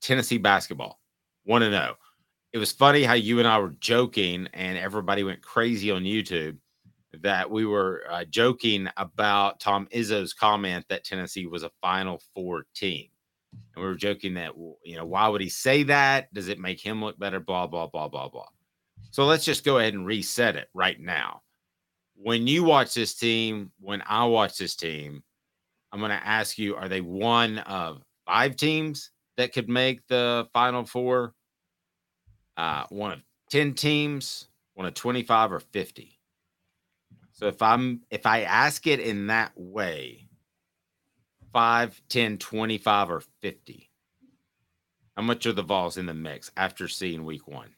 Tennessee basketball, 1 0. It was funny how you and I were joking, and everybody went crazy on YouTube that we were uh, joking about Tom Izzo's comment that Tennessee was a Final Four team. And we were joking that, you know, why would he say that? Does it make him look better? Blah, blah, blah, blah, blah. So let's just go ahead and reset it right now. When you watch this team, when I watch this team, I'm going to ask you are they one of five teams that could make the final four? Uh, one of 10 teams, one of 25 or 50. So if I'm if I ask it in that way, 5, 10, 25 or 50. How much are the Vols in the mix after seeing week 1?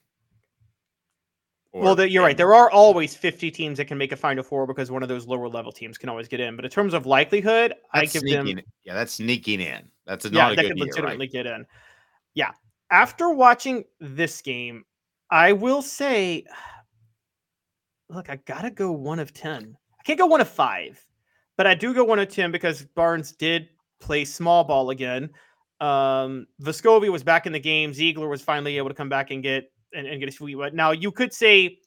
Or well, the, you're right. There are always 50 teams that can make a Final Four because one of those lower level teams can always get in. But in terms of likelihood, that's I give them. In. Yeah, that's sneaking in. That's a, yeah, that could legitimately right? get in. Yeah. After watching this game, I will say, look, I gotta go one of ten. I can't go one of five, but I do go one of ten because Barnes did play small ball again. Um, Vescovi was back in the game. Zeigler was finally able to come back and get and, and get a sweet wet. Now you could say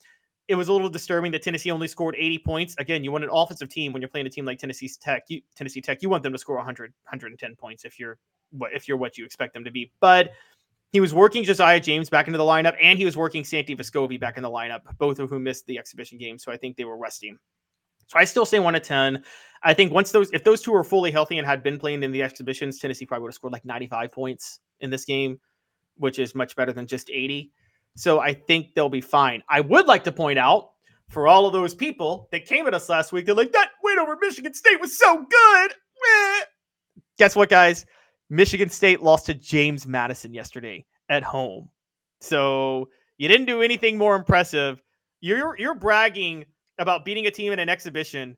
it was a little disturbing that Tennessee only scored 80 points. Again, you want an offensive team when you're playing a team like Tennessee Tech. You, Tennessee Tech, you want them to score 100, 110 points if you're what if you're what you expect them to be. But he was working Josiah James back into the lineup, and he was working Santi Vescovi back in the lineup, both of whom missed the exhibition game. So I think they were resting. So I still say one of 10. I think once those, if those two were fully healthy and had been playing in the exhibitions, Tennessee probably would have scored like 95 points in this game, which is much better than just 80. So I think they'll be fine. I would like to point out for all of those people that came at us last week, they're like, that win over Michigan State was so good. Guess what, guys? Michigan State lost to James Madison yesterday at home. So you didn't do anything more impressive. You're you're bragging about beating a team in an exhibition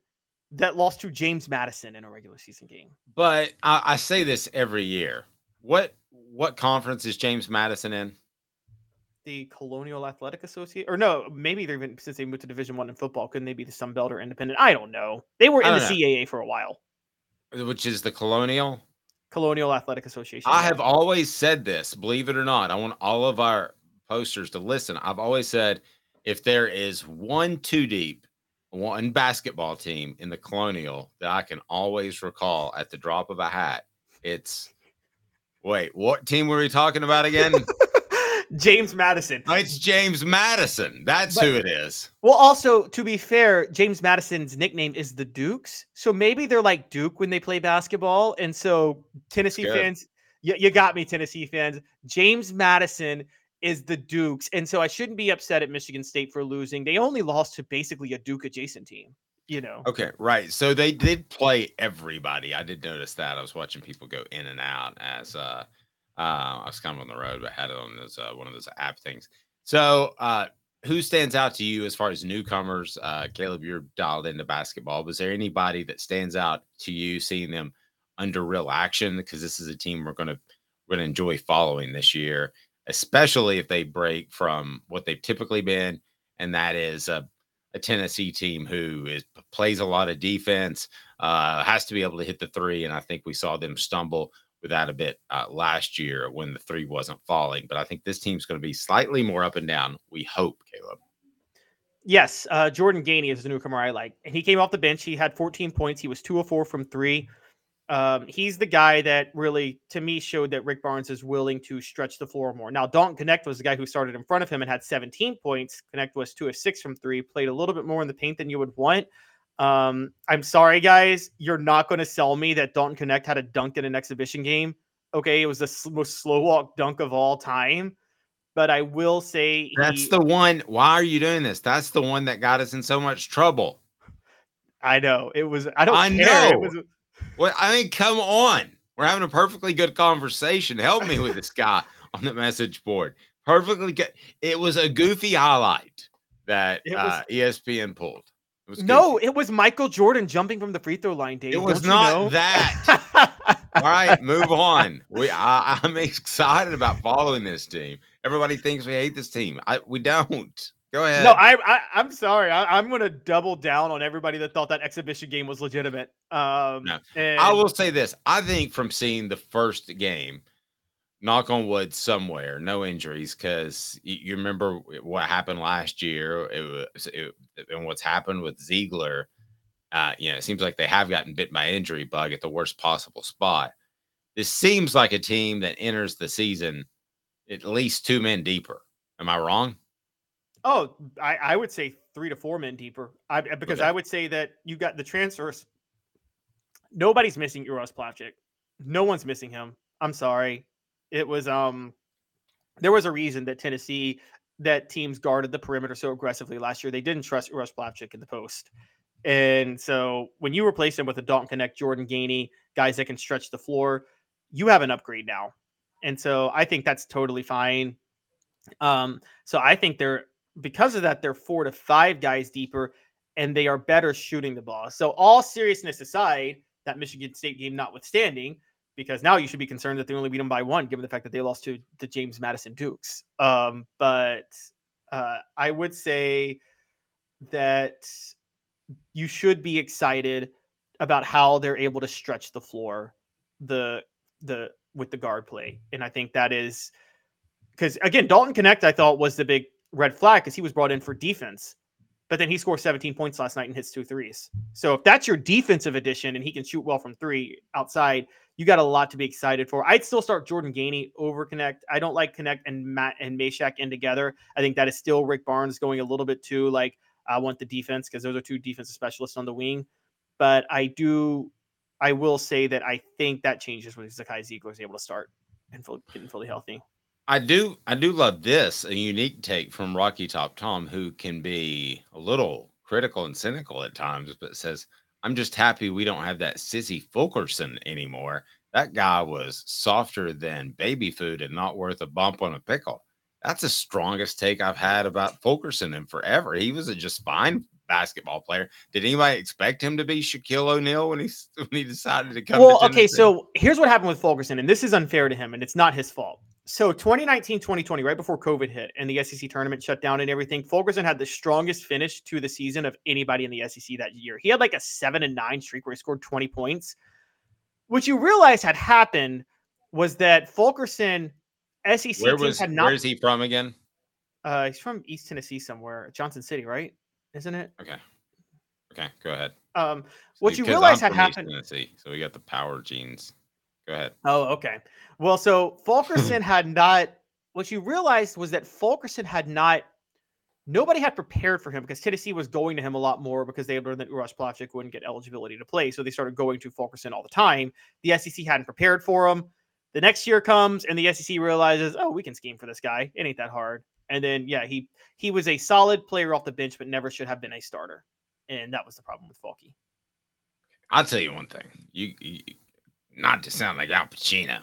that lost to James Madison in a regular season game. But I, I say this every year. What what conference is James Madison in? The Colonial Athletic Association, or no, maybe they're even since they moved to Division One in football, couldn't they be the Sun Belt or Independent? I don't know. They were in the know. CAA for a while, uh, which is the Colonial Colonial Athletic Association. I have always said this, believe it or not. I want all of our posters to listen. I've always said if there is one two deep, one basketball team in the Colonial that I can always recall at the drop of a hat, it's wait, what team were we talking about again? James Madison. Oh, it's James Madison. That's but, who it is. Well, also to be fair, James Madison's nickname is the Dukes, so maybe they're like Duke when they play basketball, and so Tennessee fans, you, you got me, Tennessee fans. James Madison is the Dukes, and so I shouldn't be upset at Michigan State for losing. They only lost to basically a Duke adjacent team. You know. Okay, right. So they did play everybody. I did notice that. I was watching people go in and out as uh uh, I was kind of on the road, but had it on this uh, one of those app things. So, uh, who stands out to you as far as newcomers? Uh, Caleb, you're dialed into basketball. Was there anybody that stands out to you seeing them under real action? Because this is a team we're going to we're going to enjoy following this year, especially if they break from what they've typically been, and that is a, a Tennessee team who is plays a lot of defense, uh, has to be able to hit the three, and I think we saw them stumble that a bit uh, last year when the three wasn't falling. But I think this team's going to be slightly more up and down. We hope, Caleb. Yes, uh, Jordan Gainey is the newcomer I like, and he came off the bench. He had 14 points. He was two of four from three. Um, he's the guy that really, to me, showed that Rick Barnes is willing to stretch the floor more. Now, Dalton Knecht was the guy who started in front of him and had 17 points. Knecht was two of six from three, played a little bit more in the paint than you would want. Um, I'm sorry, guys, you're not going to sell me that Dalton Knecht had a dunk in an exhibition game. Okay, it was the most slow walk dunk of all time. But I will say that's he, the one. Why are you doing this? That's the one that got us in so much trouble. I know it was. I don't I care. Know. Was, well, I mean, come on. We're having a perfectly good conversation. Help me with this guy on the message board. Perfectly good. It was a goofy highlight that was, uh, ESPN pulled. It no, it was Michael Jordan jumping from the free throw line. Dave. It was Don't not you know? that. All right, move on. We, I, I'm excited about following this team. Everybody thinks we hate this team. I, we don't. Go ahead. No, I, I am sorry. I, am going to double down on everybody that thought that exhibition game was legitimate. Um, no. and... I will say this: I think from seeing the first game, knock on wood, somewhere, no injuries, because you, remember what happened last year. It was it, and what's happened with Zeigler Uh, you know, it seems like they have gotten bit by injury bug at the worst possible spot. This seems like a team that enters the season at least two men deeper. Am I wrong? Oh, I, I would say three to four men deeper. I, because okay. I would say that you got the transfers. Nobody's missing Uros Plavsic. No one's missing him. I'm sorry. It was um there was a reason that Tennessee that teams guarded the perimeter so aggressively last year. They didn't trust Uros Plavsic in the post. And so when you replace him with a Dalton Knecht, Jordan Gainey, guys that can stretch the floor, you have an upgrade now. And so I think that's totally fine. Um, so I think they're because of that, they're four to five guys deeper and they are better shooting the ball. So, all seriousness aside, that Michigan State game notwithstanding, because now you should be concerned that they only beat them by one, given the fact that they lost to the James Madison Dukes. Um, but uh, I would say that you should be excited about how they're able to stretch the floor, the the with the guard play, and I think that is because again, Dalton Knecht I thought was the big red flag because he was brought in for defense. But then he scored 17 points last night and hits two threes. So if that's your defensive addition and he can shoot well from three outside, you got a lot to be excited for. I'd still start Jordan Gainey over Knecht. I don't like Knecht and Matt and Mashack in together. I think that is still Rick Barnes going a little bit too like I want the defense because those are two defensive specialists on the wing. But I do, I will say that I think that changes when Zakai Zeigler is able to start and getting fully healthy. I do I do love this, a unique take from Rocky Top Tom, who can be a little critical and cynical at times, but says, I'm just happy we don't have that sissy Fulkerson anymore. That guy was softer than baby food and not worth a bump on a pickle. That's the strongest take I've had about Fulkerson in forever. He was a just fine basketball player. Did anybody expect him to be Shaquille O'Neal when he when he decided to come? Well, okay, so here's what happened with Fulkerson, and this is unfair to him, and it's not his fault so 2019 2020 right before covid hit and the sec tournament shut down and everything fulkerson had the strongest finish to the season of anybody in the sec that year. He had like a seven and nine streak where he scored 20 points. What you realize had happened was that fulkerson sec where was had not, where is he from again? Uh he's from east tennessee somewhere johnson city right? Isn't it? Okay. Okay go ahead. Um what you realize had happened east tennessee so we got the power genes go ahead oh okay well, so Fulkerson had not. What you realized was that Fulkerson had not. Nobody had prepared for him because Tennessee was going to him a lot more because they had learned that Uros Plavsic wouldn't get eligibility to play. So they started going to Fulkerson all the time. The SEC hadn't prepared for him. The next year comes and the SEC realizes, oh, we can scheme for this guy. It ain't that hard. And then yeah, he he was a solid player off the bench, but never should have been a starter. And that was the problem with Fulky. I'll tell you one thing. You, you not to sound like Al Pacino,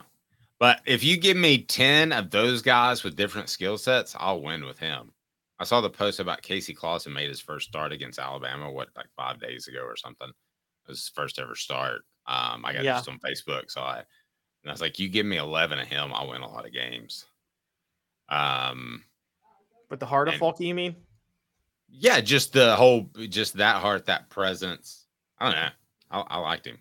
but if you give me 10 of those guys with different skill sets, I'll win with him. I saw the post about Casey Clausen made his first start against Alabama, what, like five days ago or something. It was his first ever start. Um, I got yeah. this on Facebook. So I, And I was like, you give me 11 of him, I'll win a lot of games. Um, But the heart of And- Falky, you mean? yeah, just the whole, just that heart, that presence. I don't know. I, I liked him.